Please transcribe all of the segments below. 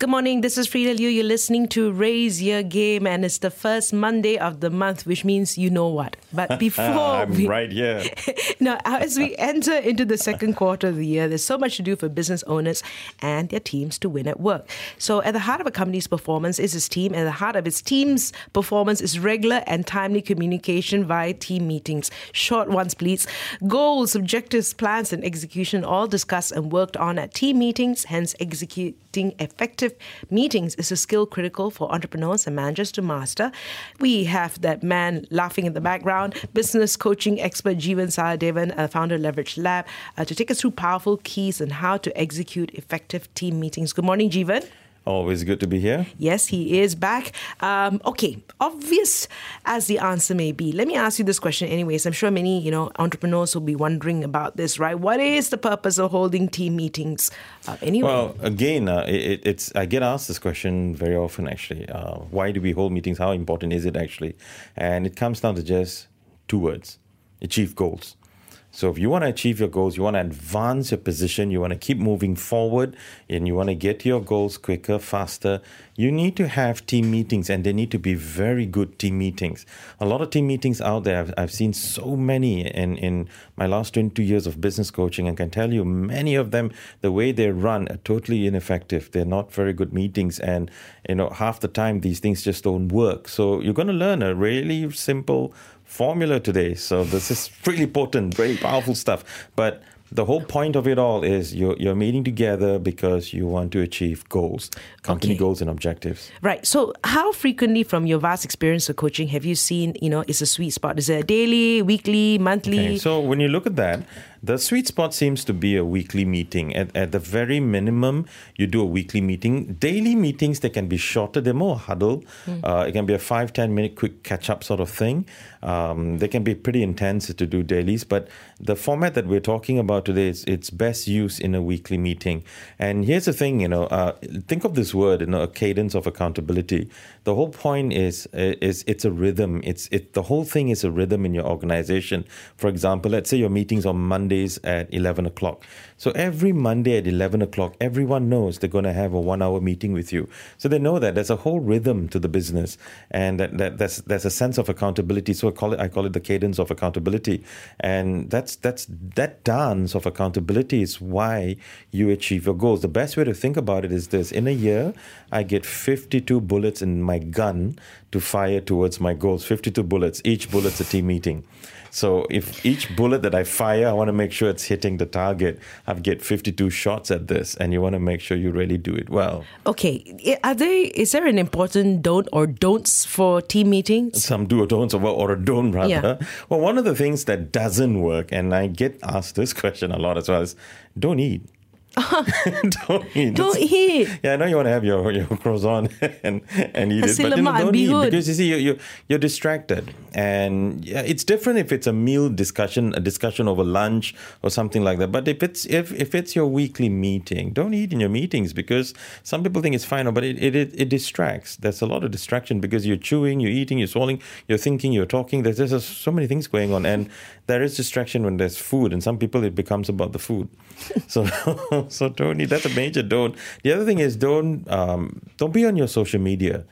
Good morning. This is Frida Liu. You're listening to Raise Your Game, and it's the first Monday of the month, which means you know what. But before I'm we, right here. now, as we enter into the second quarter of the year, there's so much to do for business owners and their teams to win at work. So, at the heart of a company's performance is its team, and at the heart of its team's performance is regular and timely communication via team meetings. Short ones, please. Goals, objectives, plans, and execution all discussed and worked on at team meetings. Hence, executing effective meetings is a skill critical for entrepreneurs and managers to master. We have that man laughing in the background, business coaching expert Jeevan Sahadevan, uh, founder of Leverage Lab, uh, to take us through powerful keys on how to execute effective team meetings. Good morning, Jeevan. Always good to be here. Yes, he is back. Um, okay, obvious as the answer may be, let me ask you this question anyways. I'm sure many, you know, entrepreneurs will be wondering about this, right? What is the purpose of holding team meetings uh, anyway? Well, again, uh, it, it's I get asked this question very often. Actually, uh, why do we hold meetings? How important is it actually? And it comes down to just two words: achieve goals. So if you want to achieve your goals, you want to advance your position, you want to keep moving forward, and you want to get your goals quicker, faster, you need to have team meetings, and they need to be very good team meetings. A lot of team meetings out there, I've, I've seen so many in, in my last 22 years of business coaching, and can tell you many of them, the way they run are totally ineffective. They're not very good meetings, and you know half the time these things just don't work. So you're going to learn a really simple formula today. So this is really potent, very powerful stuff. But the whole point of it all is you're, you're meeting together because you want to achieve goals, company Okay. goals and objectives. Right. So, how frequently, from your vast experience of coaching, have you seen, you know, is a sweet spot? Is it daily, weekly, monthly? Okay, so when you look at that, the sweet spot seems to be a weekly meeting. At, at the very minimum, you do a weekly meeting. Daily meetings, they can be shorter, they're more huddle. Uh, it can be a five ten minute quick catch up sort of thing. Um, they can be pretty intense to do dailies, but the format that we're talking about today is it's best used in a weekly meeting. And here's the thing, you know, uh, think of this word, you know, a cadence of accountability. The whole point is is it's a rhythm. It's it the whole thing is a rhythm in your organization. For example, let's say your meetings on Mondays at eleven o'clock. So every Monday at eleven o'clock, everyone knows they're going to have a one-hour meeting with you. So they know that there's a whole rhythm to the business, and that, that there's there's a sense of accountability. So I call it I call it the cadence of accountability, and that's that's that dance of accountability is why you achieve your goals. The best way to think about it is this: in a year, I get 52 bullets in my gun to fire towards my goals. 52 bullets. Each bullet's a team meeting. So if each bullet that I fire, I want to make sure it's hitting the target. I get 52 shots at this, and you want to make sure you really do it well. Okay. Are there, is there an important don't or don'ts for team meetings? some do or don'ts or, or a don't rather. Yeah. Well, one of the things that doesn't work, and I get asked this question a lot as well, is don't eat. don't eat. Don't It's- eat. Yeah, I know you want to have your, your croissant and, and eat it, but you know, don't eat because you see, you're, you're, you're distracted. And yeah, it's different if it's a meal discussion, a discussion over lunch or something like that. But if it's if, if it's your weekly meeting, don't eat in your meetings because some people think it's fine, but it, it, it, it distracts. There's a lot of distraction because you're chewing, you're eating, you're swallowing, you're thinking, you're talking. There's, there's so many things going on. And there is distraction when there's food. And some people, it becomes about the food. so, so don't. That's a major don't. The other thing is don't um, don't be on your social media.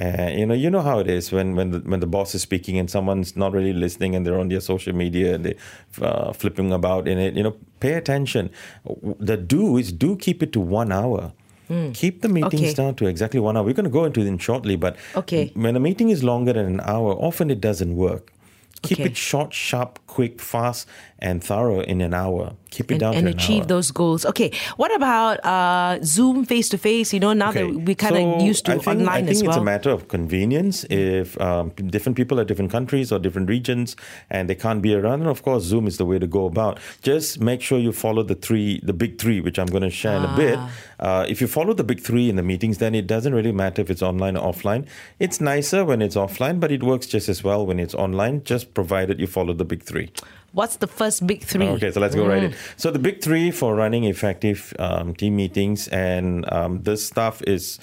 Uh, you know, you know how it is when when the, when the boss is speaking and someone's not really listening and they're on their social media and they uh, flipping about in it. You know, pay attention. The do is do keep it to one hour. Keep the meetings Okay. down to exactly one hour. We're going to go into it shortly, but Okay. when a meeting is longer than an hour, often it doesn't work. Keep Okay. it short, sharp, quick, fast, and thorough in an hour. Keep it and, down and an achieve those goals. Okay, what about uh, Zoom face to face? You know, now Okay. that we kind of So used to I think, online I think as it's well. a matter of convenience. If um, different people are different countries or different regions and they can't be around, and of course, Zoom is the way to go about. Just make sure you follow the three, the big three, which I'm going to share in a bit. Uh, if you follow the big three in the meetings, then it doesn't really matter if it's online or offline. It's nicer when it's offline, but it works just as well when it's online, just provided you follow the big three. What's the first big three? Okay, so let's go right in. Mm. So the big three for running effective um, team meetings, and um, this stuff is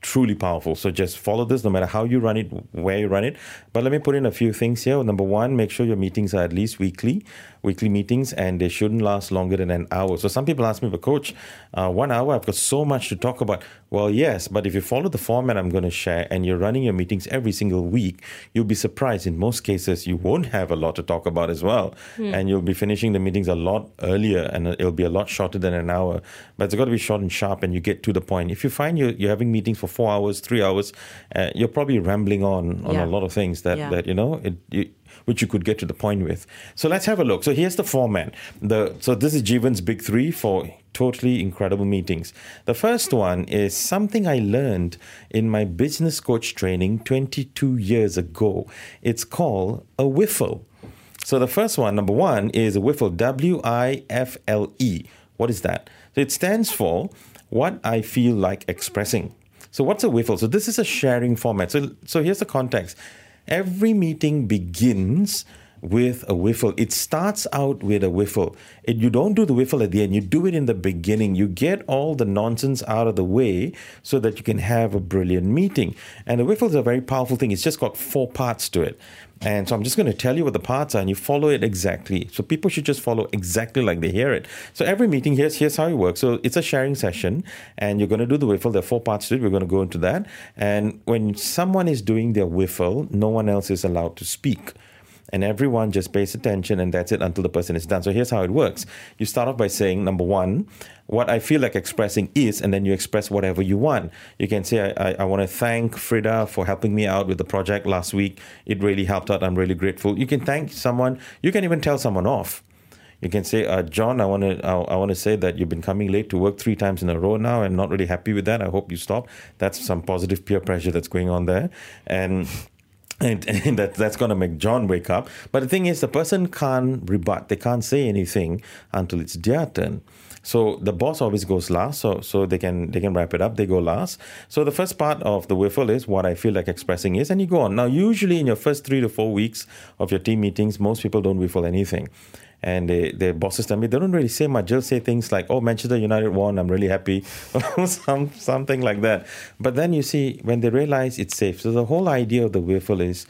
truly powerful. So just follow this, no matter how you run it, where you run it. But let me put in a few things here. Number one, make sure your meetings are at least weekly. Weekly meetings, and they shouldn't last longer than an hour. So some people ask me, but coach, uh, one hour, I've got so much to talk about. Well, yes, but if you follow the format I'm going to share and you're running your meetings every single week, you'll be surprised. In most cases, you won't have a lot to talk about as well. And you'll be finishing the meetings a lot earlier and it'll be a lot shorter than an hour. But it's got to be short and sharp and you get to the point. If you find you're, you're having meetings for four hours, three hours, uh, you're probably rambling on on Yeah. a lot of things that, Yeah. that you know, it, you, which you could get to the point with. So let's have a look. So here's the format. The so this is Jeevan's big three for totally incredible meetings. The first one is something I learned in my business coach training 22 years ago. It's called a whiffle. So the first one, number one, is a whiffle. W I F L E. What is that? So it stands for what I feel like expressing. So what's a whiffle? So this is a sharing format. So so here's the context. Every meeting begins with a whiffle. It starts out with a whiffle. It, you don't do the whiffle at the end. You do it in the beginning. You get all the nonsense out of the way so that you can have a brilliant meeting. And the whiffle is a very powerful thing. It's just got four parts to it. And so I'm just going to tell you what the parts are, and you follow it exactly. So people should just follow exactly like they hear it. So every meeting, here's here's how it works. So it's a sharing session, and you're going to do the whiffle. There are four parts to it. We're going to go into that. And when someone is doing their whiffle, no one else is allowed to speak and everyone just pays attention and that's it until the person is done. So here's how it works. You start off by saying number one what i feel like expressing is and then you express whatever you want. You can say i, I, I want to thank frida for helping me out with the project last week. It really helped out. I'm really grateful. You can thank someone. You can even tell someone off. You can say, uh, John, I want to I, I want to say that you've been coming late to work three times in a row now, and not really happy with that. I hope you stop. That's some positive peer pressure that's going on there, and and, and that that's going to make John wake up. But the thing is, the person can't rebut. They can't say anything until it's their turn. So the boss always goes last, so so they can they can wrap it up. They go last. So the first part of the whiffle is what I feel like expressing is, and you go on. Now, usually in your first three to four weeks of your team meetings, most people don't whiffle anything and they, their bosses tell me they don't really say much. They'll say things like, "Oh, Manchester United won. I'm really happy," some something like that. But then you see when they realize it's safe. So the whole idea of the whiffle is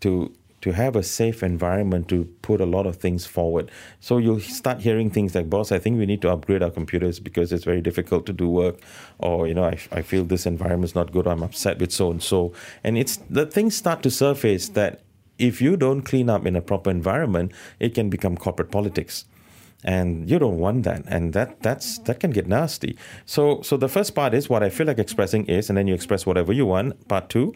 to to have a safe environment to put a lot of things forward. So you'll start hearing things like, "Boss, I think we need to upgrade our computers because it's very difficult to do work," or you know, I, I feel this environment's not good. I'm upset with so and so, and it's the things start to surface that if you don't clean up in a proper environment, it can become corporate politics. And you don't want that, and that that's that can get nasty. So, so the first part is what I feel like expressing is, and then you express whatever you want. Part two,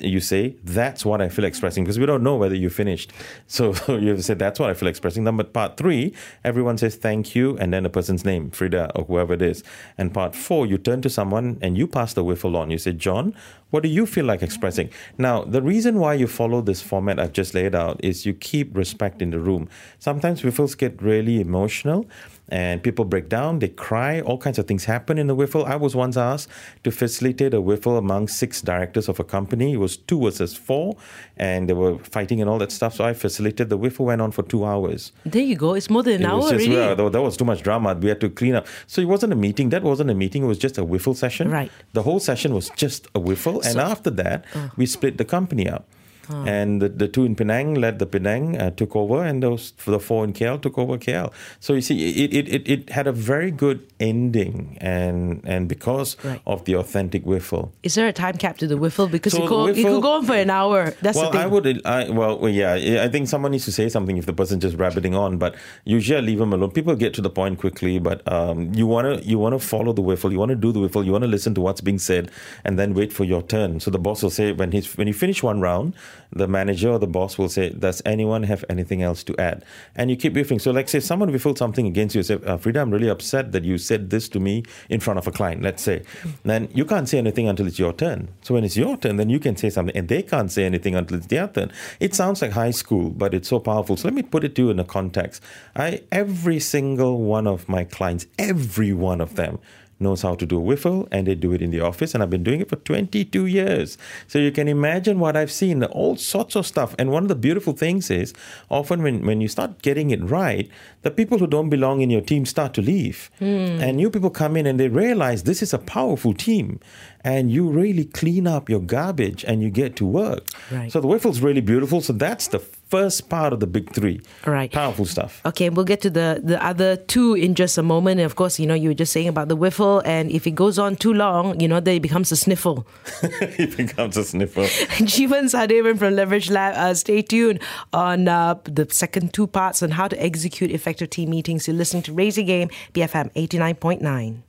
you say that's what I feel expressing because we don't know whether you finished. So, so you say that's what I feel expressing. Then, but part three, everyone says thank you, and then the person's name, Frida or whoever it is. And part four, you turn to someone and you pass the whiffle on. You say, John, what do you feel like expressing? Now, the reason why you follow this format I've just laid out is you keep respect in the room. Sometimes we whiffles get really emotional and people break down, they cry, all kinds of things happen in the whiffle. I was once asked to facilitate a whiffle among six directors of a company. It was two versus four, and they were fighting and all that stuff. So I facilitated. The whiffle went on for two hours. There you go. It's more than an It hour was just, already. well, there was too much drama. We had to clean up. So it wasn't a meeting. That wasn't a meeting. It was just a whiffle session. Right. The whole session was just a whiffle. And after that, oh. we split the company up. And the, the two in Penang led the Penang, uh, took over, and those the four in KL took over KL. So you see, it, it, it, it had a very good ending, and and because Right. of the authentic whiffle. Is there a time cap to the whiffle? Because So you, go, you could go on for an hour. That's well, the thing. I would. I well, yeah. I think someone needs to say something if the person's just rabbiting on. But usually, I leave them alone. People get to the point quickly, but um, you wanna you wanna follow the whiffle. You wanna do the whiffle. You wanna listen to what's being said, and then wait for your turn. So the boss will say when he's when you finish one round, the manager or the boss will say, "Does anyone have anything else to add?" And you keep whiffling. So, like, say someone whiffled something against you. Say, uh, Frida, I'm really upset that you said this to me in front of a client. Let's say, then you can't say anything until it's your turn. So when it's your turn, then you can say something, and they can't say anything until it's their turn. It sounds like high school, but it's so powerful. So let me put it to you in a context. I every single one of my clients, every one of them knows how to do a whiffle and they do it in the office and I've been doing it for 22 years. So you can imagine what I've seen, all sorts of stuff. And one of the beautiful things is often when, when you start getting it right, the people who don't belong in your team start to leave. Hmm. And new people come in and they realize this is a powerful team. And you really clean up your garbage and you get to work. Right. So the whiffle's really beautiful. So that's the first part of the big three. Right. Powerful stuff. Okay, we'll get to the, the other two in just a moment. And of course, you know, you were just saying about the whiffle, and if it goes on too long, you know, then it becomes a sniffle. it becomes a sniffer. Jeevan Sahadevan from Leverage Lab, uh, stay tuned on uh, the second two parts on how to execute effective team meetings. You're listening to Raise Your Game, BFM 89.9.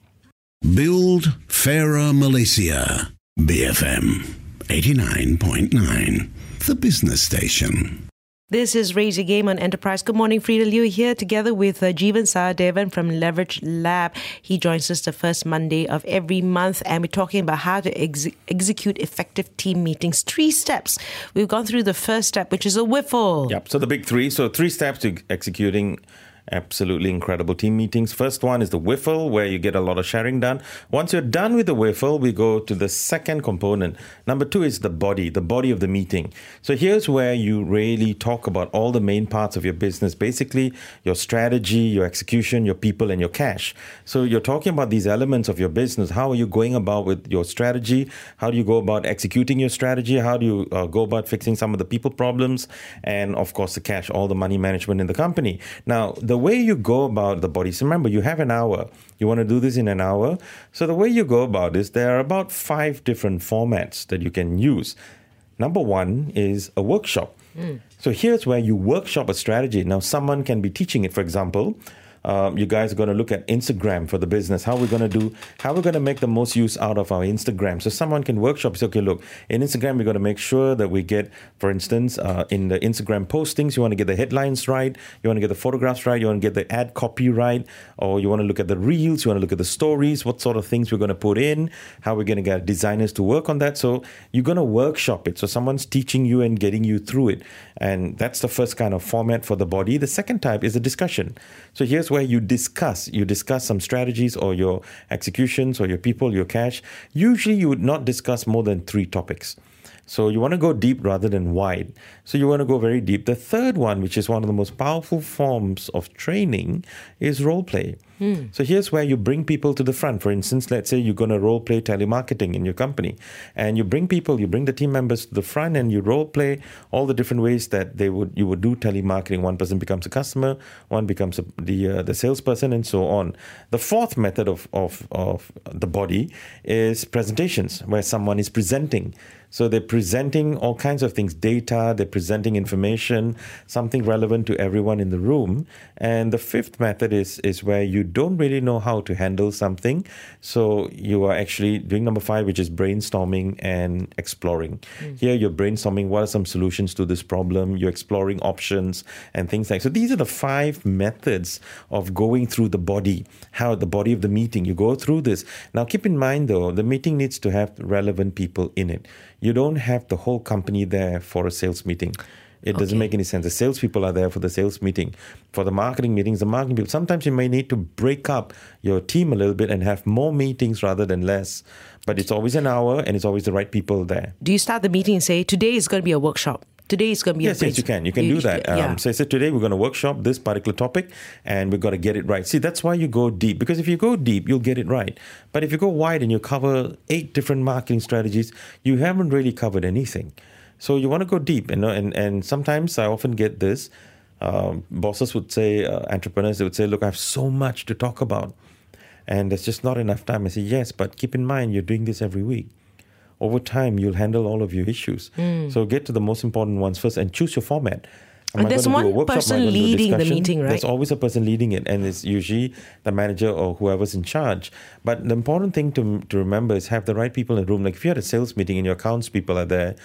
Build fairer Malaysia. BFM 89.9, the business station. This is Raise Game on Enterprise. Good morning, Frida Liu here together with uh, Jeevan Sahadevan from Leverage Lab. He joins us the first Monday of every month, and we're talking about how to ex- execute effective team meetings. Three steps. We've gone through the first step, which is a whiffle. Yep. So the big three. So three steps to executing absolutely incredible team meetings. First one is the whiffle, where you get a lot of sharing done. Once you're done with the whiffle, we go to the second component. Number two is the body, the body of the meeting. So here's where you really talk about all the main parts of your business, basically your strategy, your execution, your people, and your cash. So you're talking about these elements of your business. How are you going about with your strategy? How do you go about executing your strategy? How do you uh, go about fixing some of the people problems? And of course, the cash, all the money management in the company. Now, the way you go about the body, so remember, you have an hour. You want to do this in an hour. So the way you go about this, there are about five different formats that you can use. Number one is a workshop. Hmm. So here's where you workshop a strategy. Now, someone can be teaching it. For example, um, you guys are going to look at Instagram for the business. How we're going to do, how we're going to make the most use out of our Instagram. So someone can workshop. Say, okay, look, in Instagram, we're going to make sure that we get, for instance, uh, in the Instagram postings, you want to get the headlines right, you want to get the photographs right, you want to get the ad copy right, or you want to look at the reels, you want to look at the stories, what sort of things we're going to put in, how we're going to get designers to work on that. So you're going to workshop it. So someone's teaching you and getting you through it. And that's the first kind of format for the body. The second type is a discussion. So here's where you discuss. You discuss some strategies or your executions or your people, your cash. Usually you would not discuss more than three topics. So you want to go deep rather than wide. So you want to go very deep. The third one, which is one of the most powerful forms of training, is role play. So here's where you bring people to the front. For instance, let's say you're going to role play telemarketing in your company, and you bring people, you bring the team members to the front, and you role play all the different ways that they would you would do telemarketing. One person becomes a customer, one becomes a, the uh, the salesperson, and so on. The fourth method of of of the body is presentations, where someone is presenting. So they're presenting all kinds of things, data, they're presenting information, something relevant to everyone in the room. And the fifth method is is where you don't really know how to handle something. So you are actually doing number five, which is brainstorming and exploring. Hmm. Here you're brainstorming what are some solutions to this problem, you're exploring options and things like so these are the five methods of going through the body, how the body of the meeting. You go through this. Now keep in mind though, the meeting needs to have relevant people in it. You don't have the whole company there for a sales meeting. It doesn't make any sense. The salespeople are there for the sales meeting. For the marketing meetings, the marketing people. Sometimes you may need to break up your team a little bit and have more meetings rather than less. But it's always an hour and it's always the right people there. Do you start the meeting and say, today is going to be a workshop? Today is going to be Yes, a yes, yes, you can. You can do that. Um, yeah. So I said today we're going to workshop this particular topic, and we've got to get it right. See, that's why you go deep because if you go deep, you'll get it right. But if you go wide and you cover eight different marketing strategies, you haven't really covered anything. So you want to go deep, and and and sometimes I often get this. Um, bosses would say, uh, entrepreneurs, they would say, "Look, I have so much to talk about, and there's just not enough time." I say, "Yes, but keep in mind you're doing this every week." over time you'll handle all of your issues. So get to the most important ones first and choose your format. Am there's gonna do a one workshop? Person gonna do a leading the meeting, right? There's always a person leading it, and it's usually the manager or whoever's in charge. But the important thing to, to remember is have the right people in the room. Like if you had a sales meeting and your accounts people are there,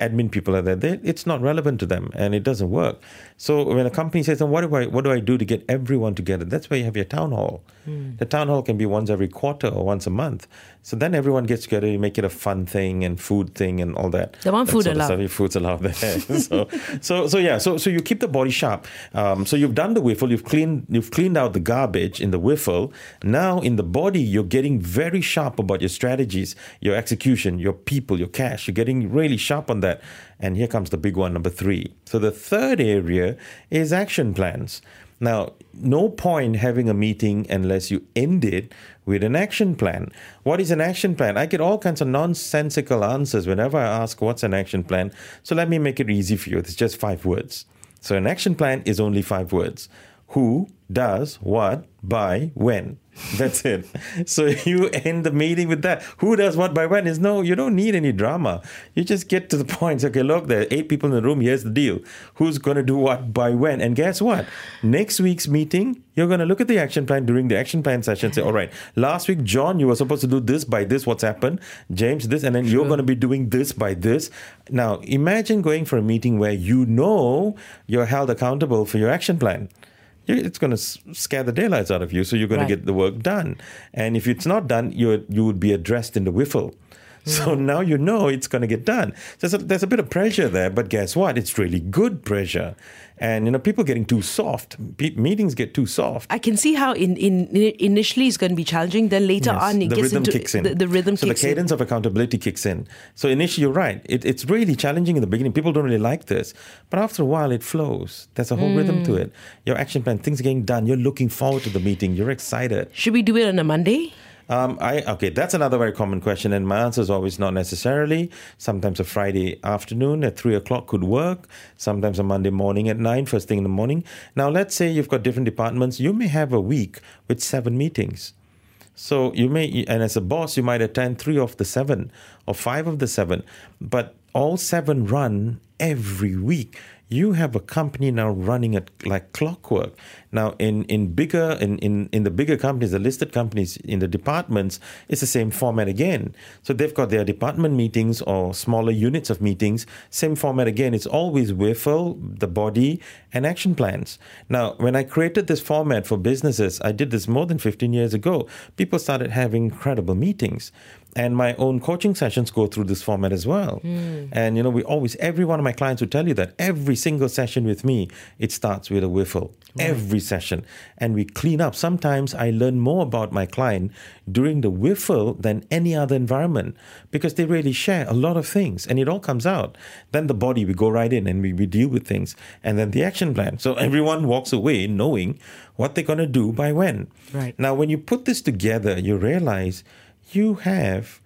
admin people are there, they, it's not relevant to them and it doesn't work. So when a company says, "Then what do I what do I do to get everyone together?" That's where you have your town hall. Hmm. The town hall can be once every quarter or once a month. So then everyone gets together. You make it a fun thing and food thing and all that. Want That food allowed. food's allowed there. so, so, so yeah. So, so you keep the body sharp. Um, so you've done the whiffle. You've cleaned. You've cleaned out the garbage in the whiffle. Now in the body, you're getting very sharp about your strategies, your execution, your people, your cash. You're getting really sharp on that. And here comes the big one, number three. So the third area is action plans. Now, no point having a meeting unless you end it with an action plan. What is an action plan? I get all kinds of nonsensical answers whenever I ask what's an action plan. So let me make it easy for you. It's just five words. So an action plan is only five words who, does, what, by, when. That's it. So you end the meeting with that. Who does what by when is no, you don't need any drama. You just get to the point. Okay, look, there are eight people in the room. Here's the deal. Who's going to do what by when? And guess what? Next week's meeting, you're going to look at the action plan during the action plan session. Say, all right, last week, John, you were supposed to do this by this. What's happened? James, this. And then you're going to be doing this by this. Now, imagine going for a meeting where you know you're held accountable for your action plan it's going to scare the daylights out of you. So you're going right. to get the work done. And if it's not done, you you would be addressed in the whiffle. So hmm. now you know it's going to get done. There's a, there's a bit of pressure there, but guess what? It's really good pressure. And you know, people getting too soft. Pe- meetings get too soft. I can see how in, in initially it's going to be challenging. Then later yes, on, it the gets rhythm into kicks in. The, the rhythm so the cadence in. of accountability kicks in. So initially, you're right. It, it's really challenging in the beginning. People don't really like this, but after a while, it flows. There's a whole mm. rhythm to it. Your action plan, things are getting done. You're looking forward to the meeting. You're excited. Should we do it on a Monday? Um, I okay, that's another very common question, and my answer is always not necessarily. Sometimes a Friday afternoon at three o'clock could work. Sometimes a Monday morning at nine, first thing in the morning. Now, let's say you've got different departments. You may have a week with seven meetings. So you may, and as a boss, you might attend three of the seven or five of the seven, but all seven run every week you have a company now running it like clockwork. Now, in, in bigger in, in, in the bigger companies, the listed companies in the departments, it's the same format again. So they've got their department meetings or smaller units of meetings, same format again. It's always WIFL, the body, and action plans. Now, when I created this format for businesses, I did this more than 15 years ago. People started having incredible meetings and my own coaching sessions go through this format as well. Mm. And you know, we always every one of my clients will tell you that every single session with me, it starts with a whiffle. Right. Every session. And we clean up. Sometimes I learn more about my client during the whiffle than any other environment because they really share a lot of things and it all comes out. Then the body, we go right in and we, we deal with things. And then the action plan. So everyone walks away knowing what they're going to do by when. Right. Now, when you put this together, you realize you have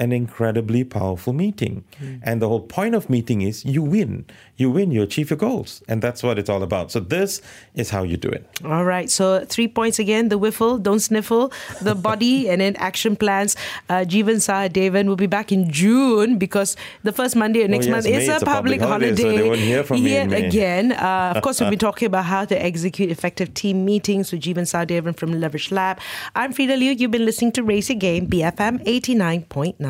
an incredibly powerful meeting. Mm. And the whole point of meeting is you win. You win, you achieve your goals. And that's what it's all about. So this is how you do it. All right. So three points again, the whiffle, don't sniffle, the body, and then action plans. Uh, Jeevan Sahadevan will be back in June because the first Monday of next oh, yes, month is a, a public, public, holiday. holiday. So they won't hear from Yet me again. Uh, of course, we've been talking about how to execute effective team meetings with Jeevan Sahadevan from Leverage Lab. I'm Frida Liu. You've been listening to Raise Your Game, BFM 89.9.